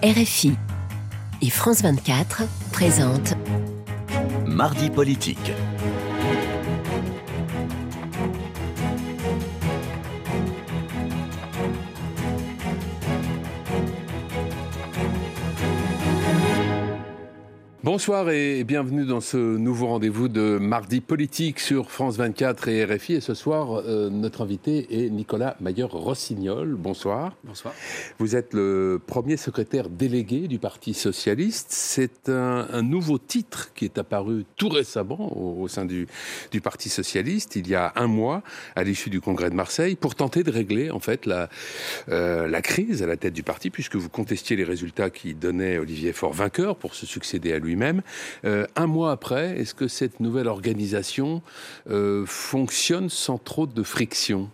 RFI et France 24 présentent Mardi politique. Bonsoir et bienvenue dans ce nouveau rendez-vous de mardi politique sur France 24 et RFI. Et ce soir, euh, notre invité est Nicolas Mailleur-Rossignol. Bonsoir. Bonsoir. Vous êtes le premier secrétaire délégué du Parti Socialiste. C'est un, nouveau titre qui est apparu tout récemment au, sein du, du, Parti Socialiste, il y a un mois, à l'issue du Congrès de Marseille, pour tenter de régler en fait la, euh, la crise à la tête du parti, puisque vous contestiez les résultats qui donnaient Olivier Faure vainqueur pour se succéder à lui euh, un mois après, est-ce que cette nouvelle organisation euh, fonctionne sans trop de friction?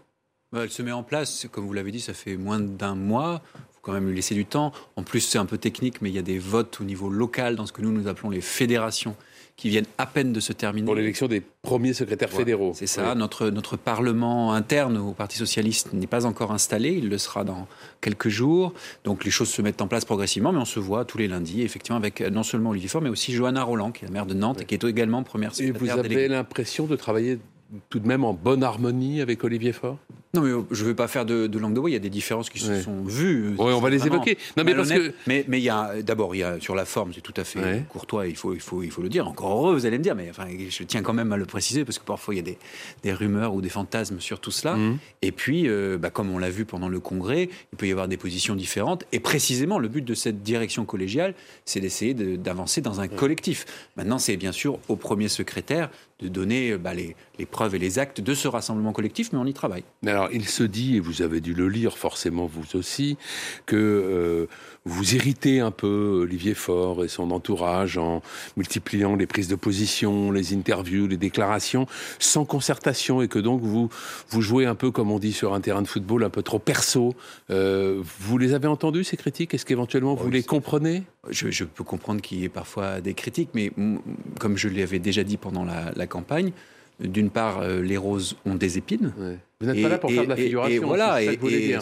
Bah, Elle se met en place, comme vous l'avez dit, ça fait moins d'un mois. Quand même lui laisser du temps. En plus, c'est un peu technique, mais il y a des votes au niveau local dans ce que nous nous appelons les fédérations qui viennent à peine de se terminer. Pour l'élection des premiers secrétaires fédéraux. C'est ça. Notre, notre Parlement interne au Parti Socialiste n'est pas encore installé. Il le sera dans quelques jours. Donc les choses se mettent en place progressivement, mais on se voit tous les lundis, effectivement, avec non seulement Olivier Faure, mais aussi Johanna Roland, qui est la maire de Nantes et qui est également première secrétaire Et vous avez l'impression de travailler tout de même en bonne harmonie avec Olivier Faure? Non, mais je ne veux pas faire de, langue de bois. Il y a des différences qui se sont vues. Oui, on va les évoquer. Non, mais parce que... mais, mais il y a d'abord, il y a sur la forme, c'est tout à fait courtois. Il faut, il faut, il faut le dire. Encore heureux, vous allez me dire. Mais enfin, je tiens quand même à le préciser parce que parfois il y a des, des rumeurs ou des fantasmes sur tout cela. Mmh. Et puis, euh, bah, comme on l'a vu pendant le congrès, il peut y avoir des positions différentes. Et précisément, le but de cette direction collégiale, c'est d'essayer d'avancer dans un collectif. Maintenant, c'est bien sûr au premier secrétaire de donner bah, les, les, preuves et les actes de ce rassemblement collectif, mais on y travaille. Alors, il se dit, et vous avez dû le lire forcément vous aussi, que euh, vous irritez un peu Olivier Faure et son entourage en multipliant les prises de position, les interviews, les déclarations, sans concertation, et que donc vous, vous jouez un peu, comme on dit sur un terrain de football, un peu trop perso. Euh, vous les avez entendus, ces critiques? Est-ce qu'éventuellement vous les comprenez? Je, peux comprendre qu'il y ait parfois des critiques, mais comme je l'avais déjà dit pendant la, campagne, d'une part, euh, les roses ont des épines. Vous n'êtes pas là pour faire de la figuration. Et, voilà, et,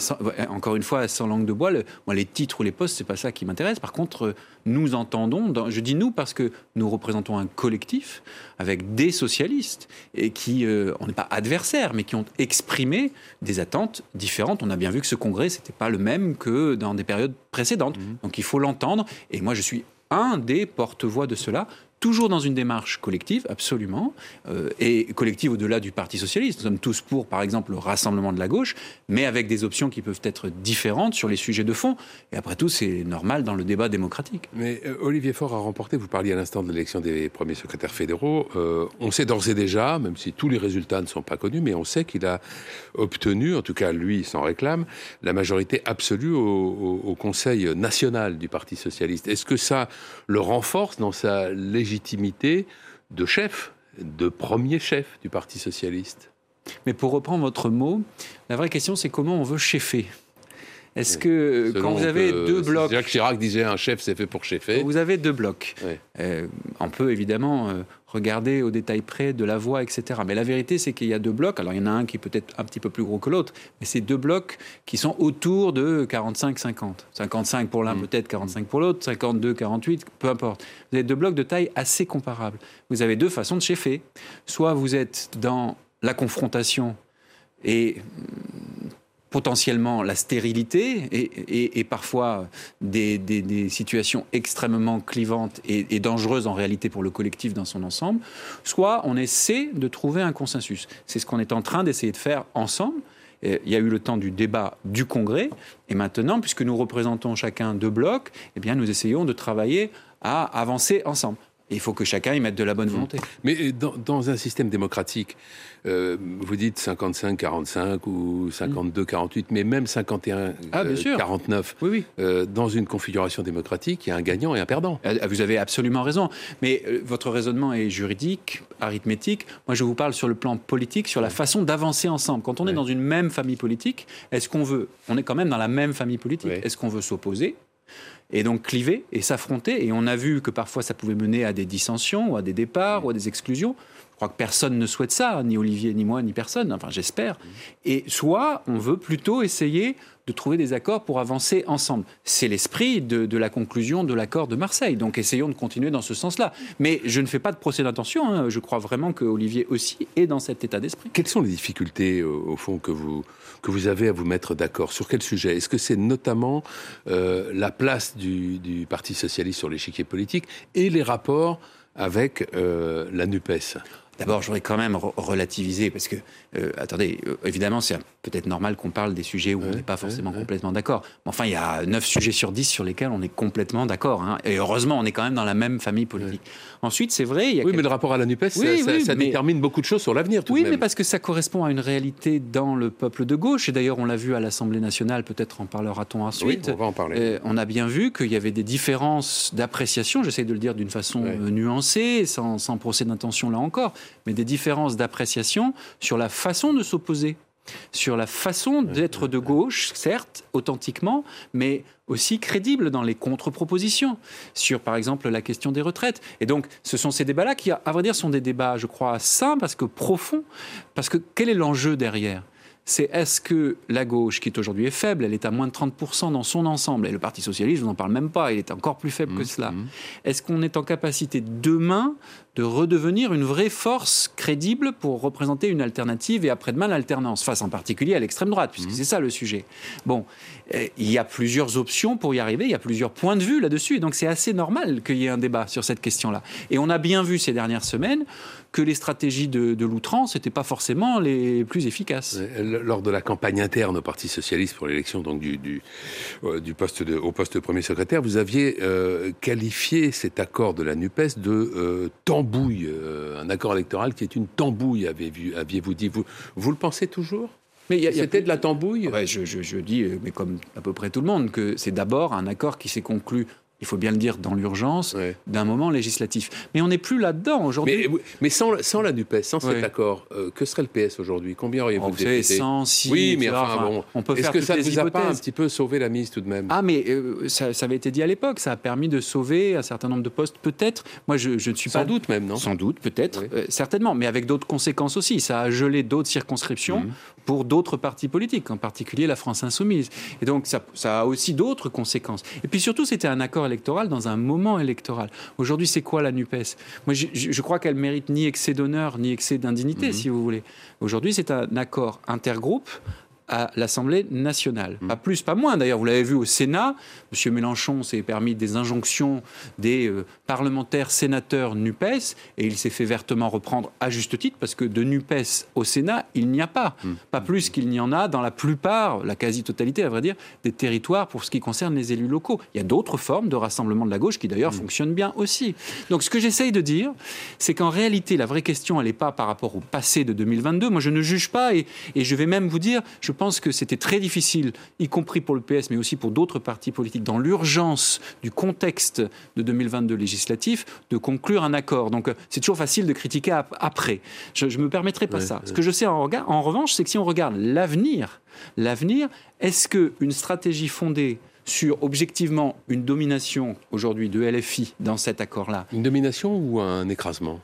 encore une fois, sans langue de bois, les titres ou les postes, c'est pas ça qui m'intéresse. Par contre, nous entendons, je dis nous parce que nous représentons un collectif avec des socialistes et qui, euh, on n'est pas adversaires, mais qui ont exprimé des attentes différentes. On a bien vu que ce congrès, c'était pas le même que dans des périodes précédentes. Mhm. Donc il faut l'entendre. Et moi, je suis un des porte-voix de cela toujours dans une démarche collective, absolument, euh, et collective au-delà du Parti socialiste. Nous sommes tous pour, par exemple, le rassemblement de la gauche, mais avec des options qui peuvent être différentes sur les sujets de fond. Et après tout, c'est normal dans le débat démocratique. Mais euh, Olivier Faure a remporté, vous parliez à l'instant de l'élection des premiers secrétaires fédéraux, euh, on sait d'ores et déjà, même si tous les résultats ne sont pas connus, mais on sait qu'il a obtenu, en tout cas lui s'en réclame, la majorité absolue au, au Conseil national du Parti socialiste. Est-ce que ça le renforce dans sa légitimité légitimité de chef, de premier chef du Parti socialiste. Mais pour reprendre votre mot, la vraie question c'est comment on veut chefer. Est-ce que quand vous avez deux blocs... Jacques Chirac disait un chef c'est fait pour chefer. Vous avez deux blocs. Euh, on peut évidemment euh, regarder au détail près de la voix, etc. Mais la vérité c'est qu'il y a deux blocs. Alors il y en a un qui est peut-être un petit peu plus gros que l'autre, mais c'est deux blocs qui sont autour de 45-50. 55 pour l'un, mm. peut-être 45 pour l'autre, 52, 48, peu importe. Vous avez deux blocs de taille assez comparables. Vous avez deux façons de chefer. Soit vous êtes dans la confrontation et potentiellement la stérilité et, parfois des, situations extrêmement clivantes et, dangereuses en réalité pour le collectif dans son ensemble, soit on essaie de trouver un consensus. C'est ce qu'on est en train d'essayer de faire ensemble. Il y a eu le temps du débat du Congrès, et maintenant, puisque nous représentons chacun deux blocs, eh bien, nous essayons de travailler à avancer ensemble il faut que chacun y mette de la bonne volonté. Mais dans, un système démocratique, euh, vous dites 55-45 ou 52-48, mais même 51-49, ah, euh, oui, oui. Euh, dans une configuration démocratique, il y a un gagnant et un perdant. Vous avez absolument raison. Mais votre raisonnement est juridique, arithmétique. Moi, je vous parle sur le plan politique, sur la façon d'avancer ensemble. Quand on est dans une même famille politique, est-ce qu'on veut, on est quand même dans la même famille politique, est-ce qu'on veut s'opposer et donc cliver et s'affronter. Et on a vu que parfois ça pouvait mener à des dissensions, ou à des départs, ou à des exclusions. Crois que personne ne souhaite ça, ni Olivier, ni moi, ni personne, enfin j'espère. Et soit on veut plutôt essayer de trouver des accords pour avancer ensemble. C'est l'esprit de, la conclusion de l'accord de Marseille. Donc essayons de continuer dans ce sens-là. Mais je ne fais pas de procès d'intention. Hein. Je crois vraiment que Olivier aussi est dans cet état d'esprit. Quelles sont les difficultés, euh, au fond, que vous, que vous avez à vous mettre d'accord Sur quel sujet? Est-ce que c'est notamment euh, la place du, du Parti socialiste sur l'échiquier politique et les rapports avec euh, la NUPES D'abord, je voudrais quand même relativiser, parce que, euh, attendez, euh, évidemment, c'est peut-être normal qu'on parle des sujets où on n'est pas forcément complètement d'accord. Mais enfin, il y a 9 sujets sur 10 sur lesquels on est complètement d'accord. Hein. Et heureusement, on est quand même dans la même famille politique. Ensuite, c'est vrai... Il y a oui, mais le rapport à la NUPES, ça, détermine beaucoup de choses sur l'avenir, Oui, mais parce que ça correspond à une réalité dans le peuple de gauche. Et d'ailleurs, on l'a vu à l'Assemblée nationale, peut-être en parlera-t-on ensuite. Oui, on va en parler. Euh, on a bien vu qu'il y avait des différences d'appréciation, j'essaie de le dire d'une façon nuancée, sans, sans procès d'intention là encore, mais des différences d'appréciation sur la façon de s'opposer sur la façon d'être de gauche, certes, authentiquement, mais aussi crédible dans les contre-propositions, sur par exemple la question des retraites. Et donc, ce sont ces débats-là qui, à vrai dire, sont des débats, je crois, sains, parce que profonds, parce que quel est l'enjeu derrière? C'est est-ce que la gauche, qui aujourd'hui est faible, elle est à moins de 30% dans son ensemble, et le Parti socialiste, je n'en parle même pas, il est encore plus faible que mmh, cela. Mmh. Est-ce qu'on est en capacité demain de redevenir une vraie force crédible pour représenter une alternative et après-demain l'alternance, face en particulier à l'extrême droite, puisque mmh. c'est ça le sujet. Bon, eh, il y a plusieurs options pour y arriver, il y a plusieurs points de vue là-dessus, et donc c'est assez normal qu'il y ait un débat sur cette question-là. Et on a bien vu ces dernières semaines que les stratégies de, l'outrance n'étaient pas forcément les plus efficaces. Lors de la campagne interne au Parti socialiste pour l'élection donc du, du, euh, du, poste de, au poste de premier secrétaire, vous aviez euh, qualifié cet accord de la NUPES de euh, tambouille, un accord électoral qui est une tambouille, aviez-vous dit. Vous, vous le pensez toujours? Mais c'était de la tambouille? Ouais, je, je, je, dis, mais comme à peu près tout le monde, que c'est d'abord un accord qui s'est conclu il faut bien le dire, dans l'urgence d'un moment législatif. Mais on n'est plus là-dedans aujourd'hui. Mais, sans, sans, la NUPES, sans cet accord, euh, que serait le PS aujourd'hui? Combien auriez-vous de députés? 100, 6, Oui, mais enfin, bon, on peut Est-ce que ça ne vous a pas un petit peu sauvé la mise tout de même? Ah, mais euh, ça, avait été dit à l'époque, ça a permis de sauver un certain nombre de postes, peut-être. Moi, je, je, ne suis Sans pas... Sans doute même, non? Sans doute, peut-être, euh, certainement, mais avec d'autres conséquences aussi. Ça a gelé d'autres circonscriptions mhm. pour d'autres partis politiques, en particulier la France insoumise. Et donc, ça, ça a aussi d'autres conséquences. Et puis surtout, c'était un accord électoral dans un moment électoral. Aujourd'hui, c'est quoi la NUPES? Moi, je, crois qu'elle mérite ni excès d'honneur, ni excès d'indignité, mhm. si vous voulez. Aujourd'hui, c'est un accord intergroupe à l'Assemblée nationale. Mmh. Pas plus, pas moins. D'ailleurs, vous l'avez vu au Sénat, M. Mélenchon s'est permis des injonctions des euh, parlementaires sénateurs NUPES, et il s'est fait vertement reprendre à juste titre, parce que de NUPES au Sénat, il n'y a pas. Mmh. Pas plus qu'il n'y en a dans la plupart, la quasi-totalité, à vrai dire, des territoires pour ce qui concerne les élus locaux. Il y a d'autres formes de rassemblement de la gauche qui, d'ailleurs, mmh. fonctionnent bien aussi. Donc, ce que j'essaye de dire, c'est qu'en réalité, la vraie question, elle n'est pas par rapport au passé de 2022. Moi, je ne juge pas, et, et je vais même vous dire, je pense pense que c'était très difficile, y compris pour le PS, mais aussi pour d'autres partis politiques, dans l'urgence du contexte de 2022 législatif, de conclure un accord. Donc c'est toujours facile de critiquer après. Je ne me permettrai pas ça. Ce que je sais en, en revanche, c'est que si on regarde l'avenir, l'avenir, est-ce qu'une stratégie fondée sur objectivement une domination aujourd'hui de LFI dans cet accord-là. Une domination ou un écrasement?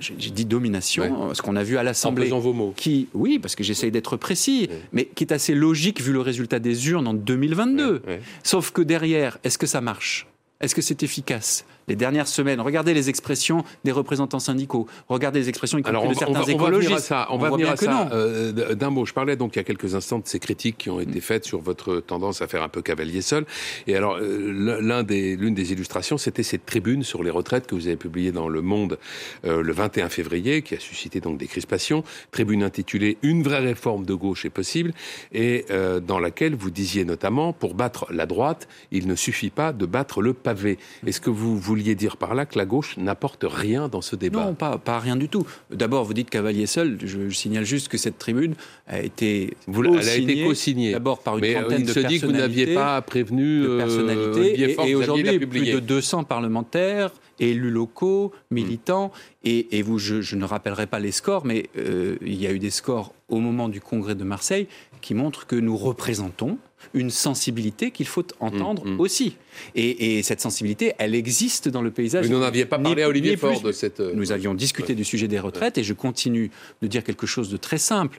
J'ai dit domination, ce qu'on a vu à l'Assemblée. En vos mots. Qui, oui, parce que j'essaye d'être précis, mais qui est assez logique vu le résultat des urnes en 2022. Sauf que derrière, est-ce que ça marche? Est-ce que c'est efficace? Les dernières semaines. Regardez les expressions des représentants syndicaux. Regardez les expressions, y compris de certains écologistes. On va venir à ça. Euh, d'un mot, je parlais donc il y a quelques instants de ces critiques qui ont été faites sur votre tendance à faire un peu cavalier seul. Et alors, euh, l'un des, l'une des illustrations, c'était cette tribune sur les retraites que vous avez publiée dans Le Monde euh, le 21 février, qui a suscité donc des crispations. Tribune intitulée Une vraie réforme de gauche est possible, et dans laquelle vous disiez notamment, pour battre la droite, il ne suffit pas de battre le pavé. Est-ce que vous vouliez dire par là que la gauche n'apporte rien dans ce débat Non, pas, pas rien du tout. D'abord, vous dites cavalier seul. Je, signale juste que cette tribune a été vous, elle a été co-signée d'abord par une Mais trentaine il de se dit que vous n'aviez pas prévenu de euh, personnalités. et, aujourd'hui, plus de 200 parlementaires, élus locaux, militants. Et, vous, je, ne rappellerai pas les scores, mais euh, il y a eu des scores au moment du congrès de Marseille qui montrent que nous représentons une sensibilité qu'il faut entendre Mm, mm. aussi. Et, et cette sensibilité, elle existe dans le paysage. Vous n'en aviez pas Ni- parlé à Olivier Faure de cette. euh, Nous avions discuté Ouais. du sujet des retraites et je continue de dire quelque chose de très simple.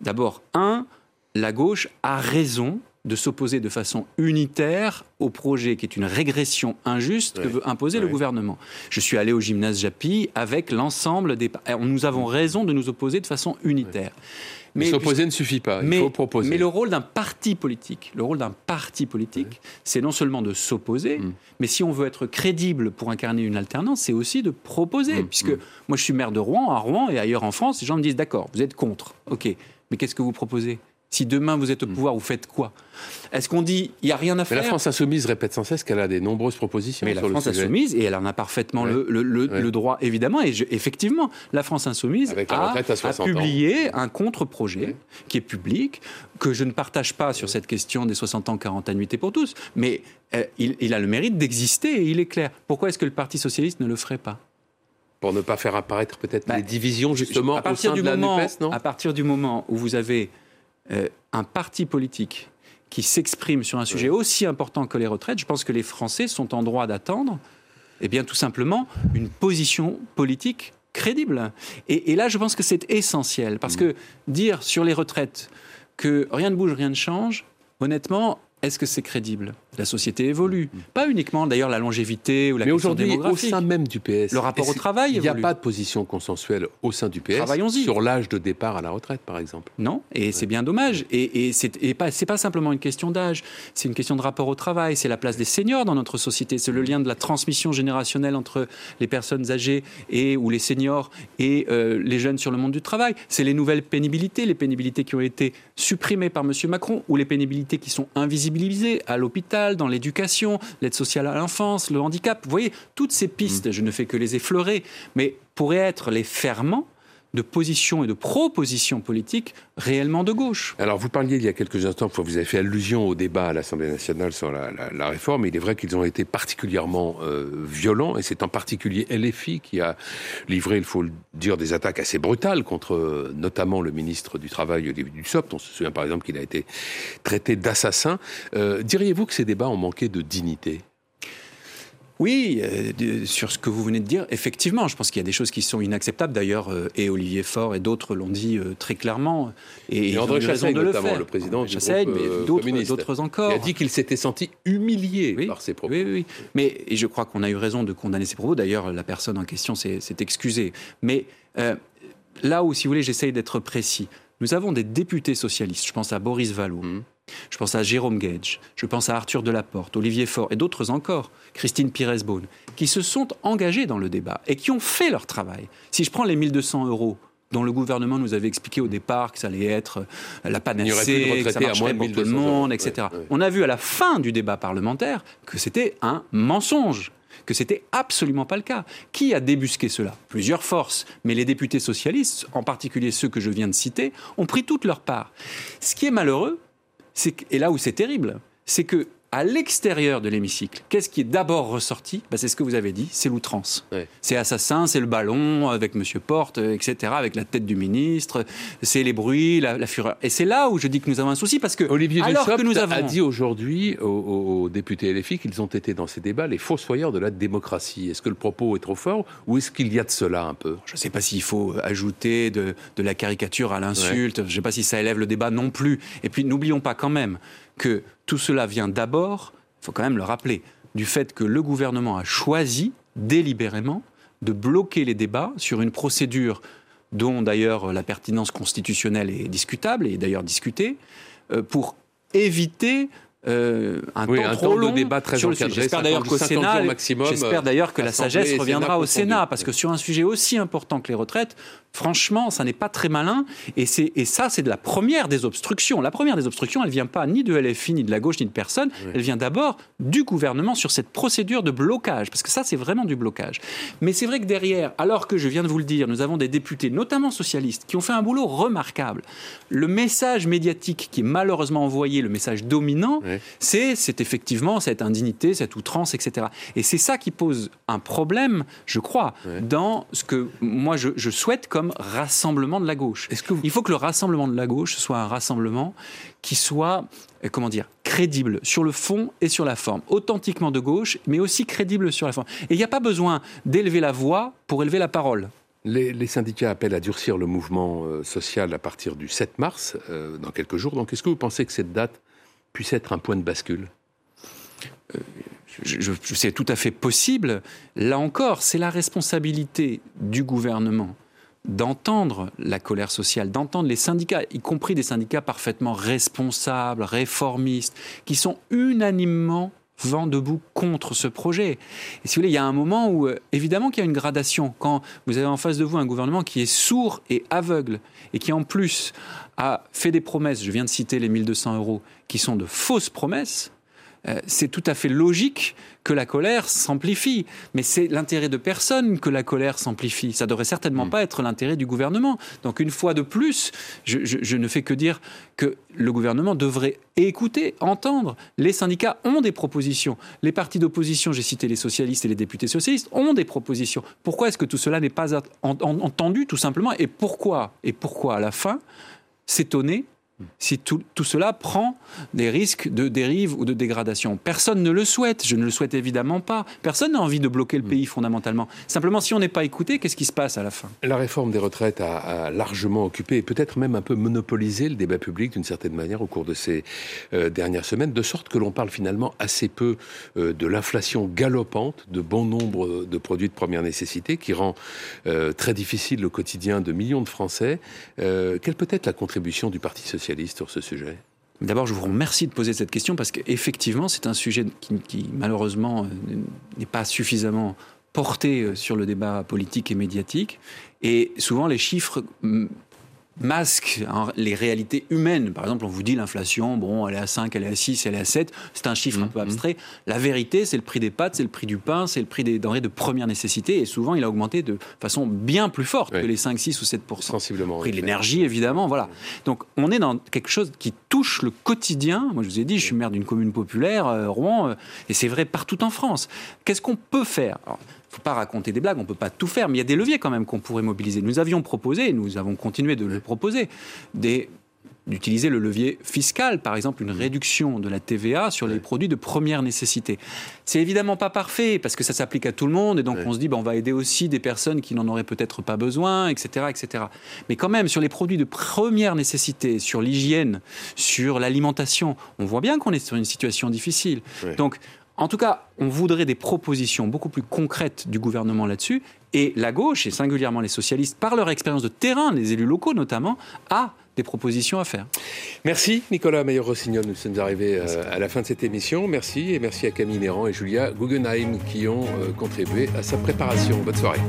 D'abord, un, la gauche a raison de s'opposer de façon unitaire au projet qui est une régression injuste que veut imposer le gouvernement. Je suis allé au gymnase Japy avec l'ensemble des... Nous avons raison de nous opposer de façon unitaire. Mais s'opposer ne suffit pas. Il mais, faut proposer. mais le rôle d'un parti politique, le rôle d'un parti politique, c'est non seulement de s'opposer, Mm. mais si on veut être crédible pour incarner une alternance, c'est aussi de proposer. Mm, Puisque mm. moi, je suis maire de Rouen, à Rouen et ailleurs en France, les gens me disent d'accord, vous êtes contre, ok, mais qu'est-ce que vous proposez? Si demain vous êtes au pouvoir, vous faites quoi? Est-ce qu'on dit il y a rien à Mm. Mais faire la France insoumise répète sans cesse qu'elle a des nombreuses propositions mais la France le sujet. insoumise, et elle en a parfaitement Ouais. le, le- le- Ouais. le droit, évidemment, et je- effectivement, la France insoumise Avec la a, retraite à a 60 ans. publié un contre-projet Ouais. qui est public, que je ne partage pas sur cette question des 60 ans, 40 annuités pour tous, mais euh, il, il a le mérite d'exister et il est clair. Pourquoi est-ce que le Parti socialiste ne le ferait pas? Pour ne pas faire apparaître peut-être Bah, les divisions justement à au partir sein du de la moment, NUPES, non? À partir du moment où vous avez euh, un parti politique qui s'exprime sur un sujet aussi important que les retraites, je pense que les Français sont en droit d'attendre, eh bien, tout simplement, une position politique crédible. Et, et là, je pense que c'est essentiel, parce que dire sur les retraites que rien ne bouge, rien ne change, honnêtement, est-ce que c'est crédible? La société évolue. Pas uniquement, d'ailleurs, la longévité ou la. Mais aujourd'hui, au sein même du PS, Le rapport au travail il n'y a pas de position consensuelle au sein du PS sur l'âge de départ à la retraite, par exemple. Non, et c'est bien dommage. Et, et c'est et pas, c'est pas simplement une question d'âge, c'est une question de rapport au travail, c'est la place des seniors dans notre société, c'est le lien de la transmission générationnelle entre les personnes âgées et ou les seniors et euh, les jeunes sur le monde du travail. C'est les nouvelles pénibilités, les pénibilités qui ont été supprimées par M. Macron ou les pénibilités qui sont invisibilisées à l'hôpital, dans l'éducation, l'aide sociale à l'enfance, le handicap. Vous voyez, toutes ces pistes, je ne fais que les effleurer, mais pourraient être les ferments de positions et de propositions politiques réellement de gauche. Alors, vous parliez il y a quelques instants, vous avez fait allusion au débat à l'Assemblée nationale sur la, la- la réforme. Il est vrai qu'ils ont été particulièrement euh, violents, et c'est en particulier LFI qui a livré, il faut le dire, des attaques assez brutales contre euh, notamment le ministre du Travail, Olivier Dussopt. On se souvient par exemple qu'il a été traité d'assassin. Euh, Diriez-vous que ces débats ont manqué de dignité? Oui, euh, sur ce que vous venez de dire, effectivement, je pense qu'il y a des choses qui sont inacceptables. D'ailleurs, euh, et Olivier Faure et d'autres l'ont dit euh, très clairement. Et, André Chassaigne, de le notamment, faire. le président du Chassaigne, groupe, mais d'autres, encore. Il a dit qu'il s'était senti humilié Oui, par ses propos. Oui, oui. Mais et je crois qu'on a eu raison de condamner ces propos. D'ailleurs, la personne en question s'est excusée. Mais là où, si vous voulez, j'essaye d'être précis. Nous avons des députés socialistes. Je pense à Boris Vallaud. Mhm. Je pense à Jérôme Gage. Je pense à Arthur Delaporte, Olivier Faure et d'autres encore, Christine Pires-Beaune, qui se sont engagés dans le débat et qui ont fait leur travail. Si je prends les 1200 euros dont le gouvernement nous avait expliqué au départ que ça allait être la plus de panacée, que ça marcherait pour tout le 1200 euros. monde, etc. Ouais, ouais. On a vu à la fin du débat parlementaire que c'était un mensonge que c'était absolument pas le cas. Qui a débusqué cela? Plusieurs forces, mais les députés socialistes, en particulier ceux que je viens de citer, ont pris toute leur part. Ce qui est malheureux, et là où c'est terrible, c'est que à l'extérieur de l'hémicycle, qu'est-ce qui est d'abord ressorti? Ben, C'est ce que vous avez dit, c'est l'outrance. Ouais. C'est assassin, c'est le ballon avec Monsieur Porte, euh, etc., avec la tête du ministre, c'est les bruits, la, la fureur. Et c'est là où je dis que nous avons un souci, parce que Olivier alors Dussopt que nous avons... a dit aujourd'hui aux, aux- députés LFI qu'ils ont été dans ces débats les fossoyeurs de la démocratie. Est-ce que le propos est trop fort ou est-ce qu'il y a de cela un peu? Je ne sais pas s'il faut ajouter de, de la caricature à l'insulte. Je ne sais pas si ça élève le débat non plus. Et puis n'oublions pas quand même que tout cela vient d'abord, il faut quand même le rappeler, du fait que le gouvernement a choisi délibérément de bloquer les débats sur une procédure dont d'ailleurs la pertinence constitutionnelle est discutable et d'ailleurs discutée, euh, pour éviter euh, un Oui, temps un trop temps de long débat très sur le sujet. J'espère d'ailleurs 50 qu'au 50 Sénat, j'espère d'ailleurs que la sagesse reviendra au. Sénat, parce que sur un sujet aussi important que les retraites, franchement, ça n'est pas très malin. Et ça, c'est de la première des obstructions. La première des obstructions, elle vient pas ni de LFI, ni de la gauche, ni de personne. Elle vient d'abord du gouvernement sur cette procédure de blocage, parce que ça, c'est vraiment du blocage. Mais c'est vrai que derrière, alors que je viens de vous le dire, nous avons des députés, notamment socialistes, qui ont fait un boulot remarquable. Le message médiatique qui est malheureusement envoyé, le message dominant, C'est, c'est effectivement cette indignité, cette outrance, etc. Et c'est ça qui pose un problème, je crois, dans ce que moi je, souhaite comme rassemblement de la gauche. Il faut que le rassemblement de la gauche soit un rassemblement qui soit, euh, comment dire, crédible sur le fond et sur la forme, authentiquement de gauche, mais aussi crédible sur la forme. Et il n'y a pas besoin d'élever la voix pour élever la parole. Les, syndicats appellent à durcir le mouvement euh, social à partir du 7 mars, euh, dans quelques jours. Donc est-ce que vous pensez que cette date puisse être un point de bascule je, c'est tout à fait possible. Là encore, c'est la responsabilité du gouvernement d'entendre la colère sociale, d'entendre les syndicats, y compris des syndicats parfaitement responsables, réformistes, qui sont unanimement vent debout contre ce projet. Et si vous voulez, il y a un moment où, euh, évidemment qu'il y a une gradation. Quand vous avez en face de vous un gouvernement qui est sourd et aveugle, et qui en plus a fait des promesses, je viens de citer les 1200 euros, qui sont de fausses promesses, c'est tout à fait logique que la colère s'amplifie. Mais c'est l'intérêt de personne que la colère s'amplifie. Ça devrait certainement mm. pas être l'intérêt du gouvernement. Donc une fois de plus, je, ne fais que dire que le gouvernement devrait écouter, entendre. Les syndicats ont des propositions. Les partis d'opposition, j'ai cité les socialistes et les députés socialistes, ont des propositions. Pourquoi est-ce que tout cela n'est pas entendu tout simplement? Et pourquoi? Et pourquoi à la fin s'étonner si tout, cela prend des risques de dérive ou de dégradation. Personne ne le souhaite, je ne le souhaite évidemment pas. Personne n'a envie de bloquer le pays fondamentalement. Simplement, si on n'est pas écouté, qu'est-ce qui se passe à la fin? La réforme des retraites a, largement occupé et peut-être même un peu monopolisé le débat public d'une certaine manière au cours de ces euh, dernières semaines, de sorte que l'on parle finalement assez peu euh, de l'inflation galopante de bon nombre de produits de première nécessité qui rend euh, très difficile le quotidien de millions de Français. quelle peut être la contribution du Parti sur ce sujet D'abord, je vous remercie de poser cette question parce qu'effectivement, c'est un sujet qui, malheureusement euh, n'est pas suffisamment porté euh, sur le débat politique et médiatique. Et souvent, les chiffres masque hein, les réalités humaines. Par exemple, on vous dit l'inflation, bon, elle est à 5, elle est à 6, elle est à 7. C'est un chiffre un peu mmh. abstrait. La vérité, c'est le prix des pâtes, c'est le prix du pain, c'est le prix des denrées de première nécessité. Et souvent, il a augmenté de façon bien plus forte que les 5, 6 ou 7 Sensiblement. Le prix de l'énergie, évidemment. Voilà. Donc, on est dans quelque chose qui touche le quotidien. Moi, je vous ai dit, je suis maire d'une commune populaire, euh, Rouen, euh, et c'est vrai partout en France. Qu'est-ce qu'on peut faire? Ne faut pas raconter des blagues, on ne peut pas tout faire, mais il y a des leviers quand même qu'on pourrait mobiliser. Nous avions proposé, et nous avons continué de le proposer, d'utiliser le levier fiscal, par exemple une réduction de la TVA sur les produits de première nécessité. C'est évidemment pas parfait parce que ça s'applique à tout le monde et donc on se dit ben, on va aider aussi des personnes qui n'en auraient peut-être pas besoin, etc., etc. Mais quand même sur les produits de première nécessité, sur l'hygiène, sur l'alimentation, on voit bien qu'on est sur une situation difficile. Donc en tout cas, on voudrait des propositions beaucoup plus concrètes du gouvernement là-dessus. Et la gauche, et singulièrement les socialistes, par leur expérience de terrain, les élus locaux notamment, a des propositions à faire. Merci Nicolas Meyer-Rossignol, nous sommes arrivés euh, à la fin de cette émission. Merci et merci à Camille Néran et Julia Guggenheim qui ont euh, contribué à sa préparation. Bonne soirée.